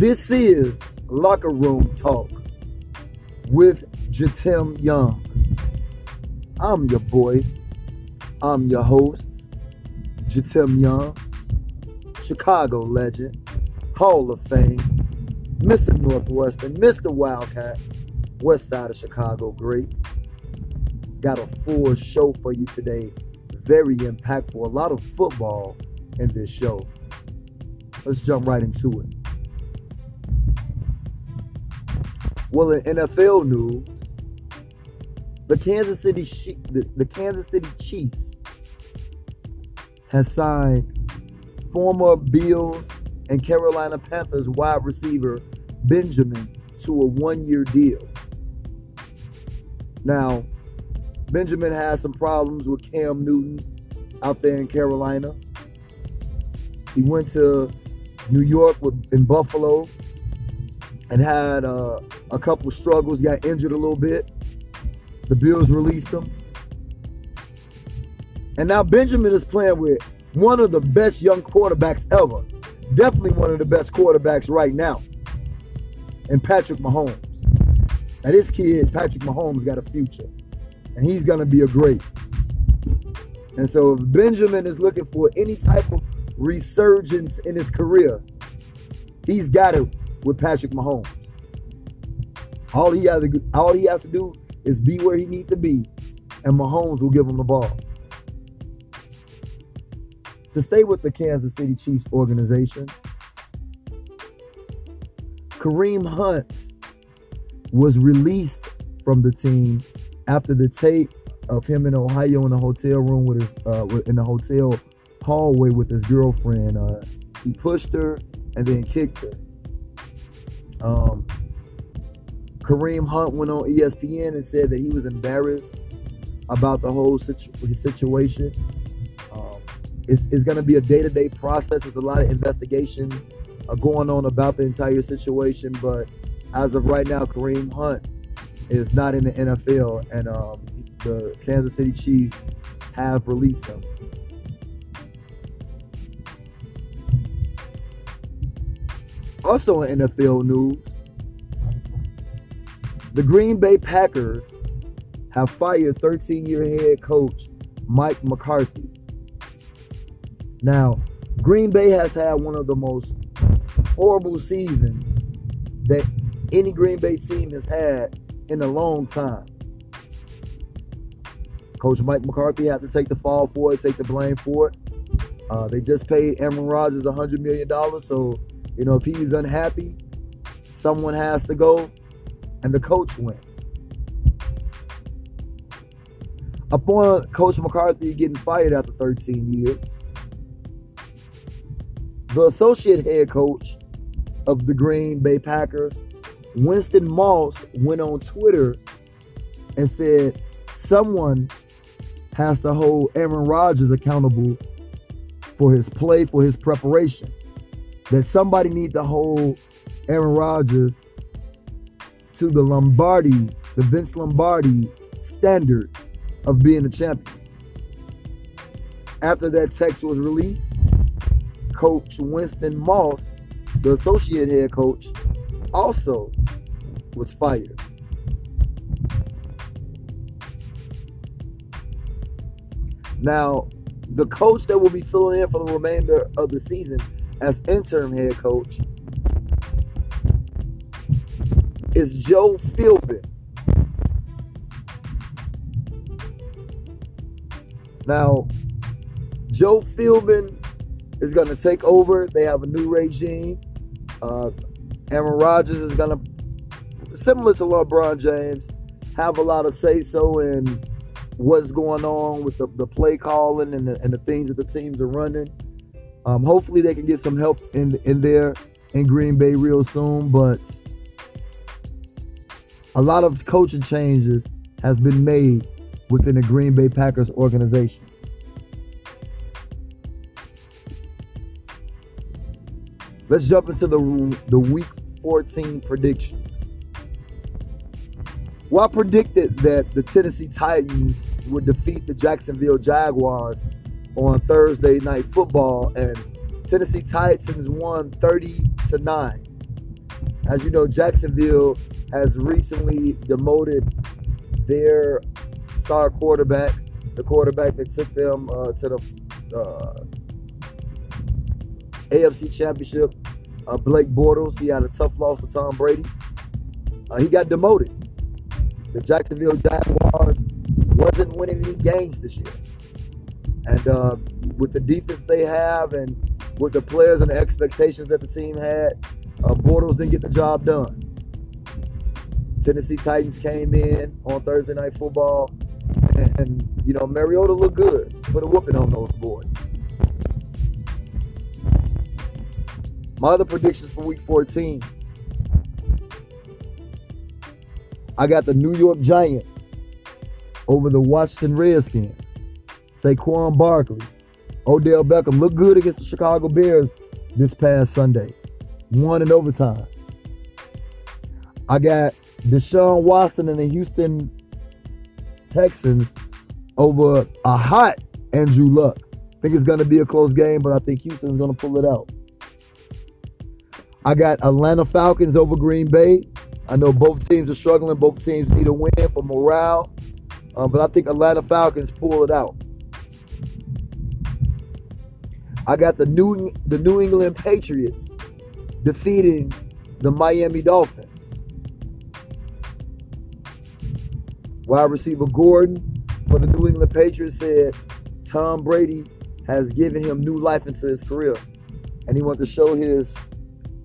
This is Locker Room Talk with Jatim Young. I'm your boy. I'm your host, Jatim Young, Chicago legend, Hall of Fame, Mr. Northwestern, Mr. Wildcat, West Side of Chicago great. Got a full show for you today. Very impactful. A lot of football in this show. Let's jump right into it. Well, in NFL news, the Kansas City the, the Kansas City Chiefs has signed former Bills and Carolina Panthers wide receiver Benjamin to a one-year deal. Now, Benjamin has some problems with Cam Newton out there in Carolina. He went to New York with, in Buffalo and had uh, a couple struggles, got injured a little bit. The Bills released him. And now Benjamin is playing with one of the best young quarterbacks ever. Definitely one of the best quarterbacks right now. And Patrick Mahomes. Now this kid, Patrick Mahomes, got a future. And he's gonna be a great. And so if Benjamin is looking for any type of resurgence in his career, he's got it with Patrick Mahomes. All he has to all he has to do is be where he needs to be, and Mahomes will give him the ball. To stay with the Kansas City Chiefs organization, Kareem Hunt was released from the team after the tape of him in Ohio in the hotel room with his uh, in the hotel hallway with his girlfriend. Uh, he pushed her and then kicked her. Um, Kareem Hunt went on ESPN and said that he was embarrassed about the whole situ- situation. Um, it's, it's going to be a day-to-day process. There's a lot of investigation uh, going on about the entire situation, but as of right now, Kareem Hunt is not in the NFL, and um, the Kansas City Chiefs have released him. Also in NFL news, the Green Bay Packers have fired 13 year head coach Mike McCarthy. Now, Green Bay has had one of the most horrible seasons that any Green Bay team has had in a long time. Coach Mike McCarthy had to take the fall for it, take the blame for it. Uh, they just paid Aaron Rodgers $100 million. So, you know, if he's unhappy, someone has to go and the coach went. Upon Coach McCarthy getting fired after 13 years, the associate head coach of the Green Bay Packers, Winston Moss, went on Twitter and said someone has to hold Aaron Rodgers accountable for his play, for his preparation. That somebody need to hold Aaron Rodgers to the Lombardi, the Vince Lombardi standard of being a champion. After that text was released, Coach Winston Moss, the associate head coach, also was fired. Now, the coach that will be filling in for the remainder of the season as interim head coach is Joe Philbin. Now, Joe Philbin is going to take over. They have a new regime. Uh, Aaron Rodgers is going to, similar to LeBron James, have a lot of say so in what's going on with the, the play calling and the, and the things that the teams are running. Um, hopefully, they can get some help in in there in Green Bay real soon. But a lot of coaching changes has been made within the Green Bay Packers organization. Let's jump into the the week 14 predictions. Well, I predicted that the Tennessee Titans would defeat the Jacksonville Jaguars on Thursday night football, and Tennessee Titans won 30 to 9. As you know, Jacksonville has recently demoted their star quarterback, the quarterback that took them uh, to the uh, AFC Championship, uh, Blake Bortles. He had a tough loss to Tom Brady. Uh, he got demoted. The Jacksonville Jaguars wasn't winning any games this year. And uh, with the defense they have and with the players and the expectations that the team had, uh, Bortles didn't get the job done. Tennessee Titans came in on Thursday Night Football, and, and you know Mariota looked good, put a whooping on those boys. My other predictions for Week 14. I got the New York Giants over the Washington Redskins. Saquon Barkley, Odell Beckham looked good against the Chicago Bears this past Sunday. Won in overtime. I got Deshaun Watson and the Houston Texans over a hot Andrew Luck. I think it's going to be a close game, but I think Houston's going to pull it out. I got Atlanta Falcons over Green Bay. I know both teams are struggling. Both teams need a win for morale. Um, but I think Atlanta Falcons pull it out. I got the New the New England Patriots defeating the Miami Dolphins. Wide receiver Gordon for the New England Patriots said Tom Brady has given him new life into his career. And he wants to show his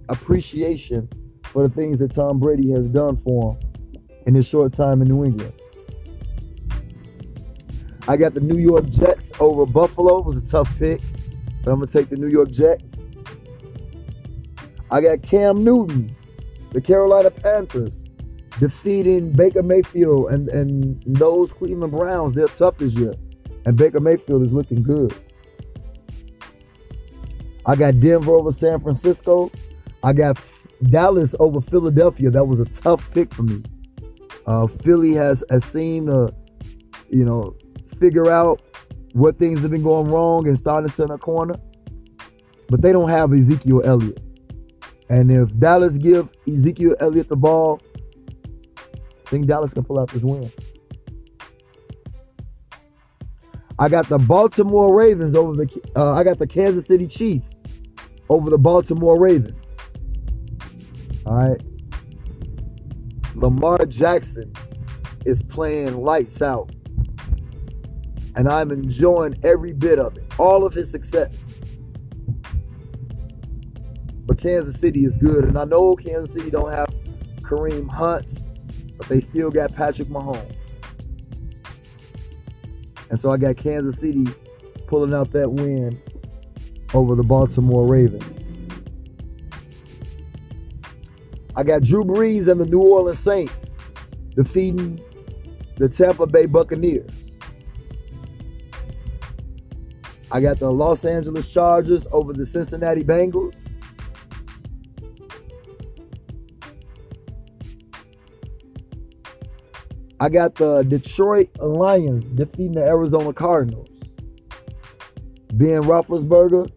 appreciation for the things that Tom Brady has done for him in his short time in New England. I got the New York Jets over Buffalo. It was a tough pick, but I'm going to take the New York Jets. I got Cam Newton, the Carolina Panthers, defeating Baker Mayfield and, and those Cleveland Browns. They're tough this year. And Baker Mayfield is looking good. I got Denver over San Francisco. I got Dallas over Philadelphia. That was a tough pick for me. Uh, Philly has, has seemed to, you know, figure out what things have been going wrong and starting to turn a corner. But they don't have Ezekiel Elliott. And if Dallas give Ezekiel Elliott the ball, I think Dallas can pull out this win. I got the Baltimore Ravens over the uh, I got the Kansas City Chiefs over the Baltimore Ravens. All right. Lamar Jackson is playing lights out. And I'm enjoying every bit of it, all of his success. But Kansas City is good. And I know Kansas City don't have Kareem Hunt, but they still got Patrick Mahomes. And so I got Kansas City pulling out that win over the Baltimore Ravens. I got Drew Brees and the New Orleans Saints defeating the Tampa Bay Buccaneers. I got the Los Angeles Chargers over the Cincinnati Bengals. I got the Detroit Lions defeating the Arizona Cardinals. Ben Roethlisberger,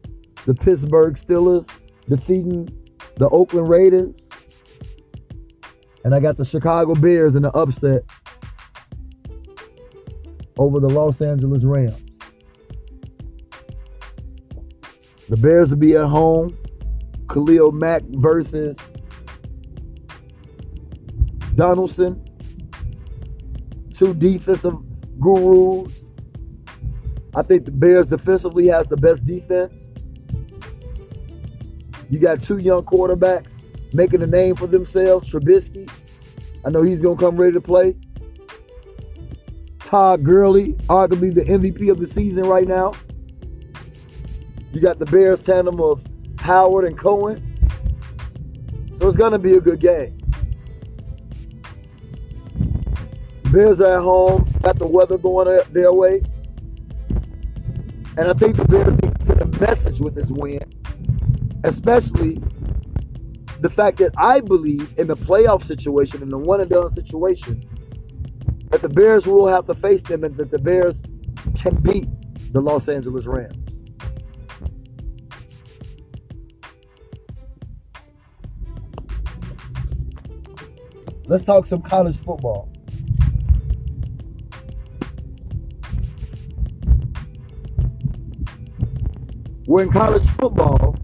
the Pittsburgh Steelers defeating the Oakland Raiders. And I got the Chicago Bears in the upset over the Los Angeles Rams. The Bears will be at home. Khalil Mack versus Donaldson. Two defensive gurus. I think the Bears defensively has the best defense. You got two young quarterbacks making a name for themselves. Trubisky, I know he's to come ready to play. Todd Gurley, arguably the MVP of the season right now. You got the Bears tandem of Howard and Cohen. So it's going to be a good game. Bears are at home, got the weather going their way. And I think the Bears need to send a message with this win, especially the fact that I believe in the playoff situation, in the one and done situation, that the Bears will have to face them and that the Bears can beat the Los Angeles Rams. Let's talk some college football. We're in college football.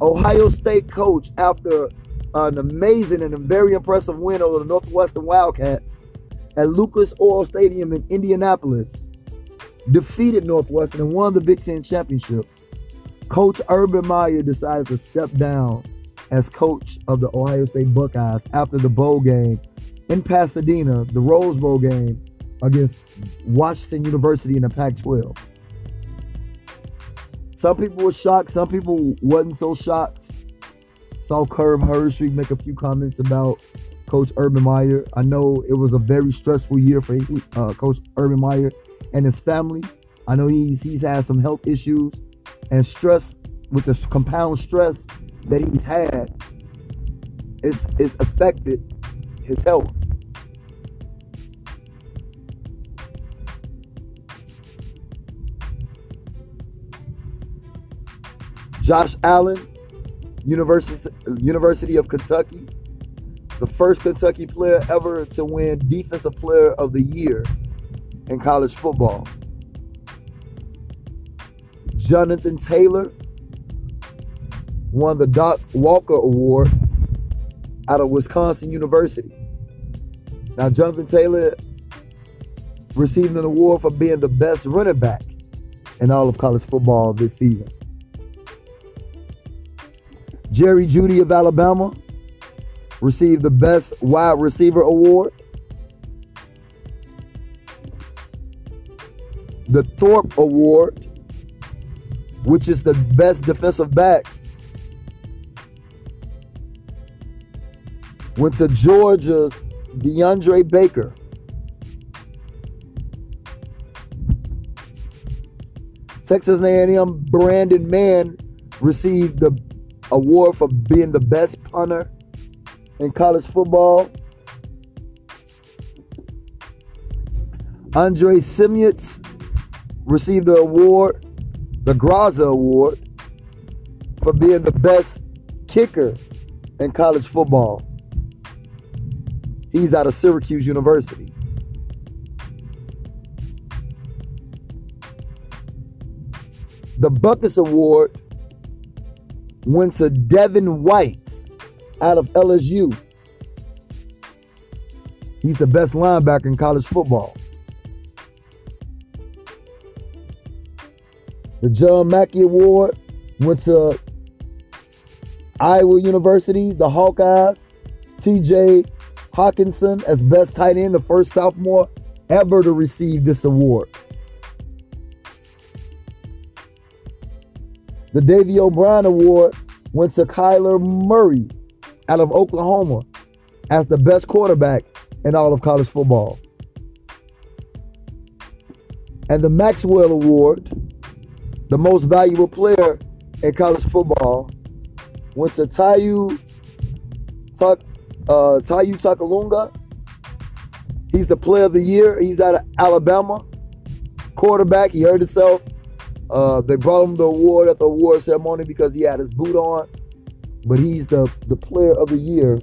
Ohio State coach, after an amazing and a very impressive win over the Northwestern Wildcats at Lucas Oil Stadium in Indianapolis, defeated Northwestern and won the Big Ten championship. Coach Urban Meyer decided to step down as coach of the Ohio State Buckeyes after the bowl game in Pasadena, the Rose Bowl game against Washington University in the Pac 12. Some people were shocked, some people wasn't so shocked. Saw Kirk Herbstreit make a few comments about Coach Urban Meyer. I know it was a very stressful year for uh, Coach Urban Meyer and his family. I know he's he's had some health issues and stress with the compound stress that he's had. is it's affected his health. Josh Allen, University, University of Kentucky, the first Kentucky player ever to win Defensive Player of the Year in college football. Jonathan Taylor won the Doak Walker Award out of Wisconsin University. Now, Jonathan Taylor received an award for being the best running back in all of college football this season. Jerry Jeudy of Alabama received the Best Wide Receiver Award. The Thorpe Award, which is the best defensive back, went to Georgia's DeAndre Baker. Texas A&M Brandon Mann received the award for being the best punter in college football. Andre Simitz received the award, the Groza Award, for being the best kicker in college football. He's out of Syracuse University. The Butkus Award went to Devin White out of LSU. He's the best linebacker in college football. The John Mackey Award went to Iowa University, the Hawkeyes, TJ Hockenson as best tight end, the first sophomore ever to receive this award. The Davy O'Brien Award went to Kyler Murray out of Oklahoma as the best quarterback in all of college football. And the Maxwell Award, the most valuable player in college football, went to Taiwo Tuck, uh, Taiwo Tagovailoa. He's the player of the year. He's out of Alabama. Quarterback. He hurt himself uh, they brought him the award at the award ceremony because he had his boot on, but he's the, the player of the year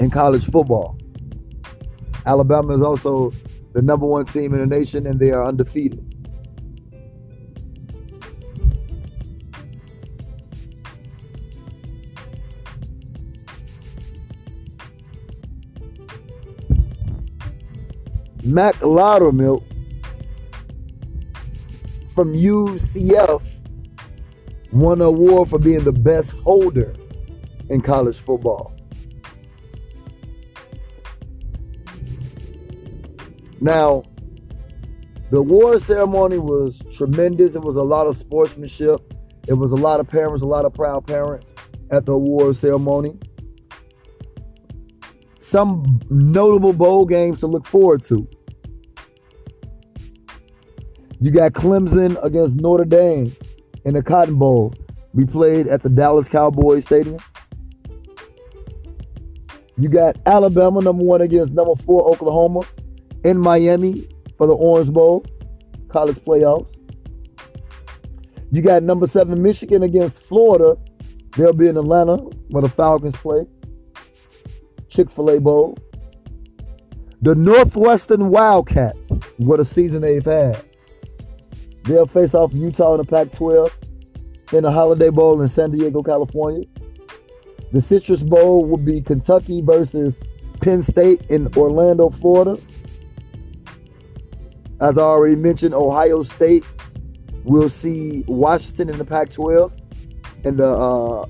in college football. Alabama is also the number one team in the nation, and they are undefeated. Mac Loudermilk from UCF won an award for being the best holder in college football. Now, the award ceremony was tremendous. It was a lot of sportsmanship. It was a lot of parents, a lot of proud parents at the award ceremony. Some notable bowl games to look forward to. You got Clemson against Notre Dame in the Cotton Bowl. We played at the Dallas Cowboys Stadium. You got Alabama number one against number four Oklahoma in Miami for the Orange Bowl college playoffs. You got number seven Michigan against Florida. They'll be in Atlanta where the Falcons play. Chick fil A Bowl. The Northwestern Wildcats, what a season they've had. They'll face off Utah in the Pac 12 in the Holiday Bowl in San Diego, California. The Citrus Bowl will be Kentucky versus Penn State in Orlando, Florida. As I already mentioned, Ohio State will see Washington in the Pac 12 in the uh,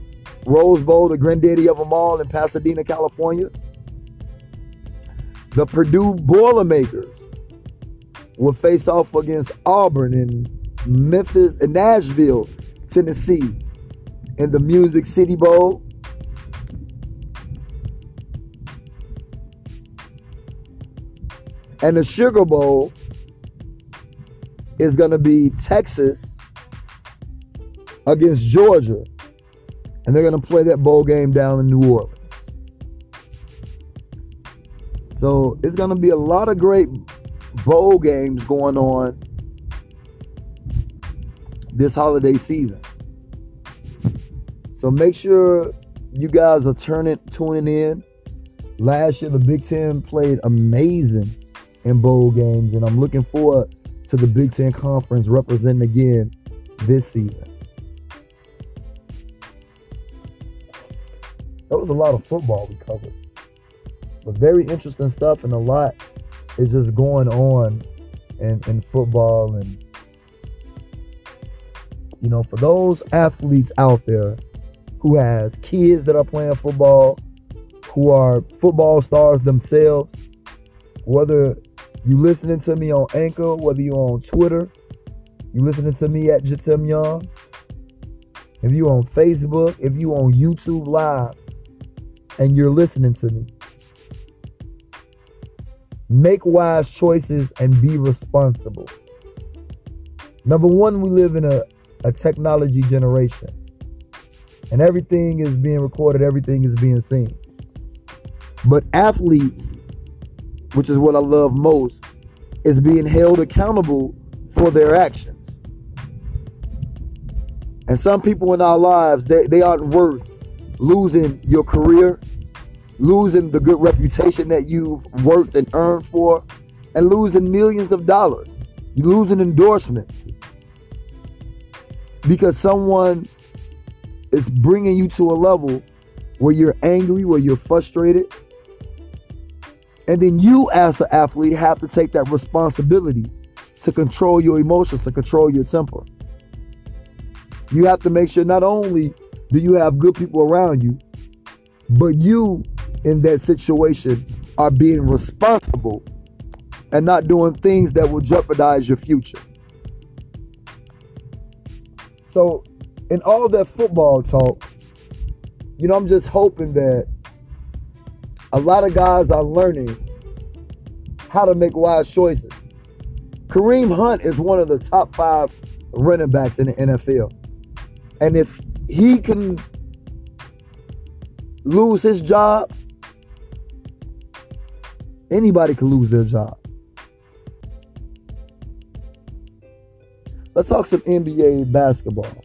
Rose Bowl, the granddaddy of them all in Pasadena, California. The Purdue Boilermakers will face off against Auburn in Memphis and Nashville, Tennessee in the Music City Bowl. And the Sugar Bowl is going to be Texas against Georgia. And they're going to play that bowl game down in New Orleans. So it's going to be a lot of great bowl games going on this holiday season. So make sure you guys are turning tuning in. Last year the Big Ten played amazing in bowl games, and I'm looking forward to the Big Ten Conference representing again this season. That was a lot of football we covered. But very interesting stuff and a lot is just going on in, in football and you know for those athletes out there who has kids that are playing football who are football stars themselves whether you listening to me on anchor whether you're on twitter you listening to me at Jatim Young if you on facebook if you on youtube live and you're listening to me Make wise choices and be responsible. Number one, we live in a, a technology generation. And everything is being recorded, everything is being seen. But athletes, which is what I love most, is being held accountable for their actions. And some people in our lives, they, they aren't worth losing your career, losing the good reputation that you've worked and earned for, and losing millions of dollars. You're losing endorsements because someone is bringing you to a level where you're angry, where you're frustrated. And then you, as the athlete, have to take that responsibility to control your emotions, to control your temper. You have to make sure not only do you have good people around you, but you in that situation are being responsible and not doing things that will jeopardize your future. So, in all that football talk, you know, I'm just hoping that a lot of guys are learning how to make wise choices. Kareem Hunt is one of the top five running backs in the NFL. And if he can lose his job Anybody can lose their job. Let's talk some NBA basketball.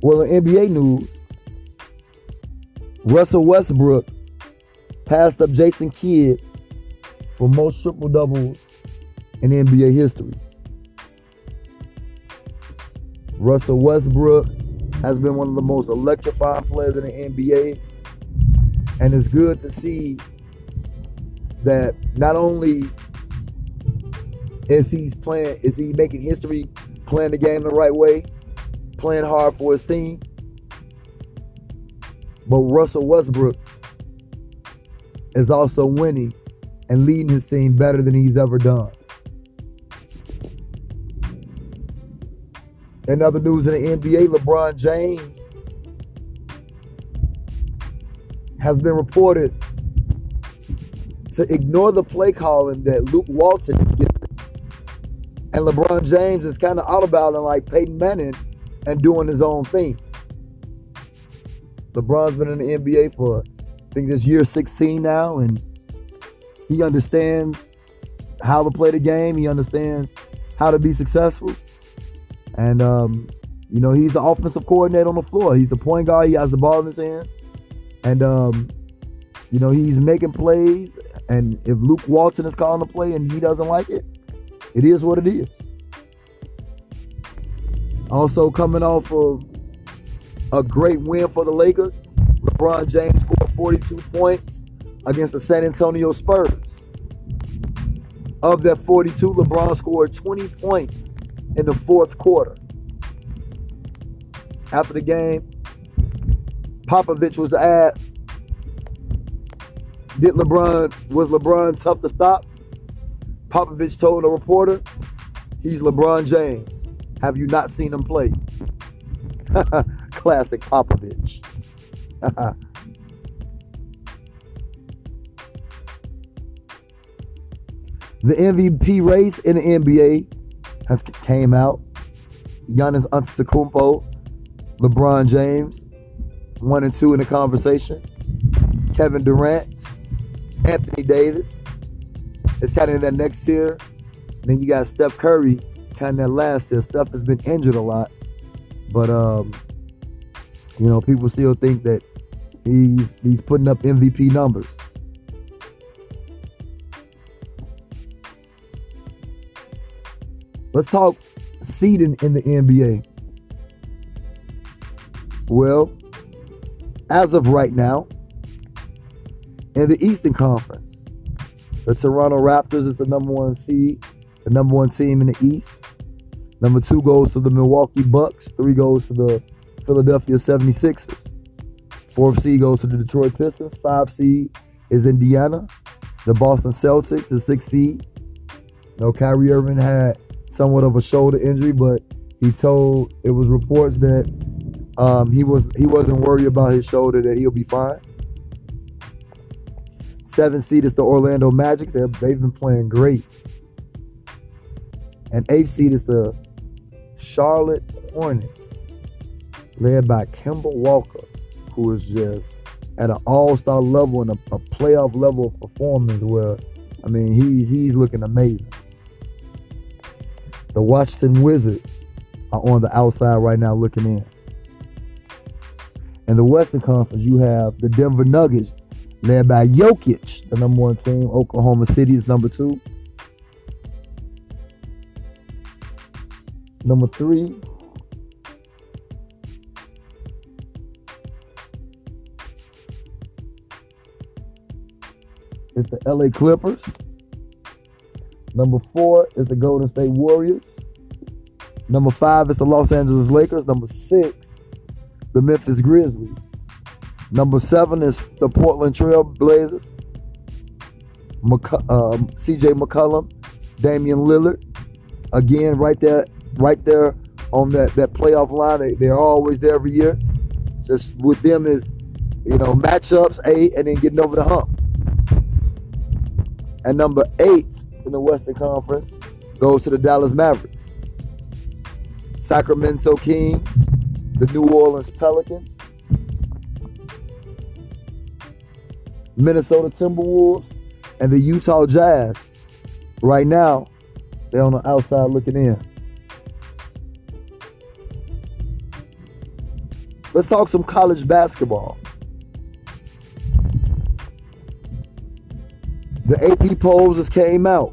Well, in NBA news, Russell Westbrook passed up Jason Kidd for most triple doubles in NBA history. Russell Westbrook has been one of the most electrifying players in the NBA and it's good to see that not only is he's playing, is he making history, playing the game the right way, playing hard for his team, but Russell Westbrook is also winning and leading his team better than he's ever done. In other news in the NBA, LeBron James has been reported to ignore the play calling that Luke Walton is giving. And LeBron James is kind of audibling like Peyton Manning and doing his own thing. LeBron's been in the NBA for, I think, this year 16 now, and he understands how to play the game. He understands how to be successful. And, um, you know, he's the offensive coordinator on the floor. He's the point guard. He has the ball in his hands. And um, you know, he's making plays. And if Luke Walton is calling the play and he doesn't like it, it is what it is. Also coming off of a great win for the Lakers, LeBron James scored 42 points against the San Antonio Spurs. Of that 42, LeBron scored 20 points in the fourth quarter. After the game, Popovich was asked, "Did LeBron was LeBron tough to stop?" Popovich told a reporter, "He's LeBron James. Have you not seen him play?" Classic Popovich. the MVP race in the NBA has came out. Giannis Antetokounmpo, LeBron James, one and two in the conversation. Kevin Durant, Anthony Davis It's kind of in that next tier. then you got Steph Curry, kind of that last tier. Steph has been injured a lot, but um, you know people still think that he's he's putting up MVP numbers. Let's talk seeding in the NBA. Well, as of right now, in the Eastern Conference, the Toronto Raptors is the number one seed, the number one team in the East. Number two goes to the Milwaukee Bucks. Three goes to the Philadelphia 76ers. Fourth seed goes to the Detroit Pistons. Five seed is Indiana. The Boston Celtics, the sixth seed. You know, Kyrie Irving had somewhat of a shoulder injury, but he told it was reports that um, he was he wasn't worried about his shoulder that he'll be fine. Seven seed is the Orlando Magic. They're, they've been playing great. And eighth seed is the Charlotte Hornets, led by Kemba Walker, who is just at an all-star level and a, a playoff level of performance where, I mean, he's he's looking amazing. The Washington Wizards are on the outside right now looking in. In the Western Conference, you have the Denver Nuggets, led by Jokic, the number one team. Oklahoma City is number two. Number three, is the LA Clippers. Number four is the Golden State Warriors. Number five is the Los Angeles Lakers. Number six the Memphis Grizzlies. Number seven is the Portland Trail Blazers. McC- um, CJ McCollum, Damian Lillard. Again, right there, right there on that, that playoff line. They, they're always there every year. Just with them is, you know, matchups, eight, and then getting over the hump. And number eight in the Western Conference goes to the Dallas Mavericks. Sacramento Kings, the New Orleans Pelicans, Minnesota Timberwolves, and the Utah Jazz. Right now, they're on the outside looking in. Let's talk some college basketball. The AP polls just came out.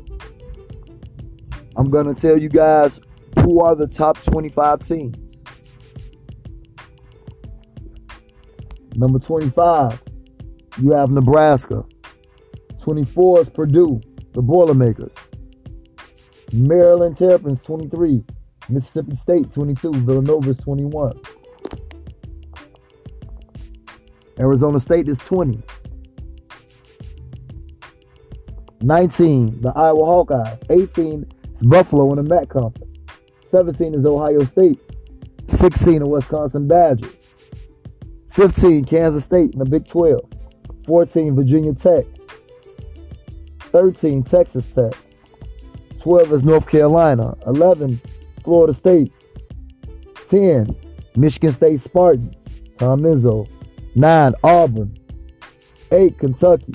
I'm going to tell you guys who are the top 25 teams. Number 25, you have Nebraska. 24 is Purdue, the Boilermakers. Maryland Terrapins, 23. Mississippi State, 22. Villanova is 21. Arizona State is 20. 19, the Iowa Hawkeyes. 18 is Buffalo in the MAC Conference. 17 is Ohio State. 16 the Wisconsin Badgers. 15, Kansas State in the Big 12. 14, Virginia Tech. 13, Texas Tech. 12 is North Carolina. 11, Florida State. 10, Michigan State Spartans. Tom Izzo. 9, Auburn. 8, Kentucky.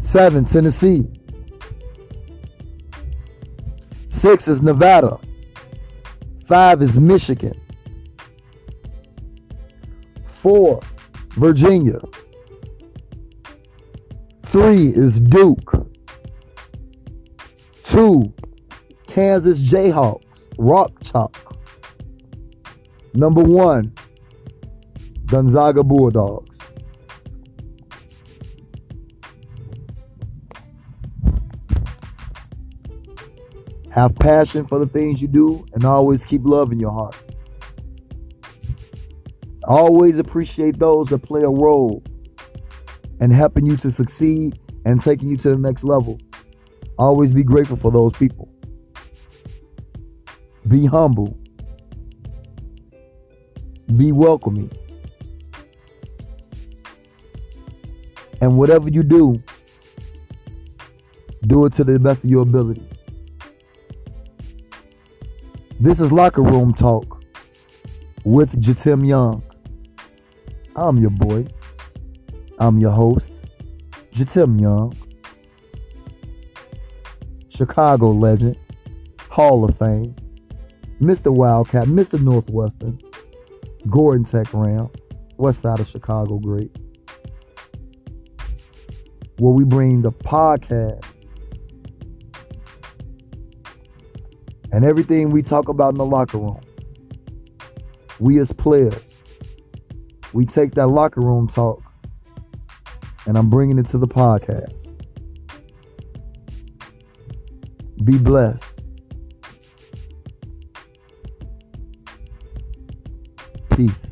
7, Tennessee. 6 is Nevada. 5 is Michigan. Four Virginia. Three is Duke. Two, Kansas Jayhawks, Rock Chalk. Number one, Gonzaga Bulldogs. Have passion for the things you do and always keep love in your heart. Always appreciate those that play a role in helping you to succeed and taking you to the next level. Always be grateful for those people. Be humble. Be welcoming. And whatever you do, do it to the best of your ability. This is Locker Room Talk with Jatim Young. I'm your boy. I'm your host, Jatim Young. Chicago legend, Hall of Fame, Mr. Wildcat, Mr. Northwestern, Gordon Tech Ram, West Side of Chicago great. Where we bring the podcast and everything we talk about in the locker room. We as players, we take that locker room talk and I'm bringing it to the podcast. Be blessed. Peace.